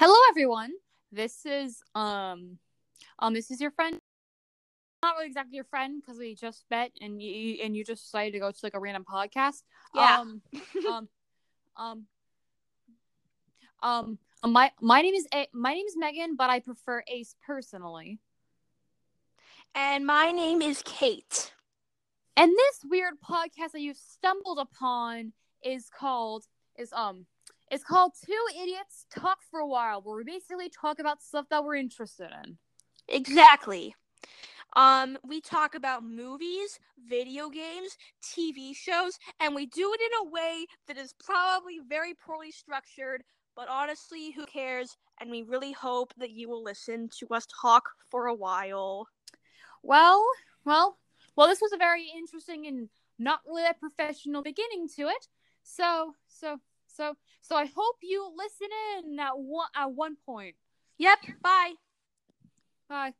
Hello, everyone. This is um, um, this is your friend. Not really exactly your friend because we just met and you and you just decided to go to like a random podcast. Yeah. Um, um, um, um, my my name is A- my name is Megan, but I prefer Ace personally. And my name is Kate. And this weird podcast that you stumbled upon is called is um it's called Two Idiots Talk for a While, where we basically talk about stuff that we're interested in. Exactly. Um, we talk about movies, video games, TV shows, and we do it in a way that is probably very poorly structured, but honestly, who cares? And we really hope that you will listen to us talk for a while. Well, well, well, this was a very interesting and not really that professional beginning to it. So, so, so, so I hope you listen in at one at one point. Yep, bye. Bye.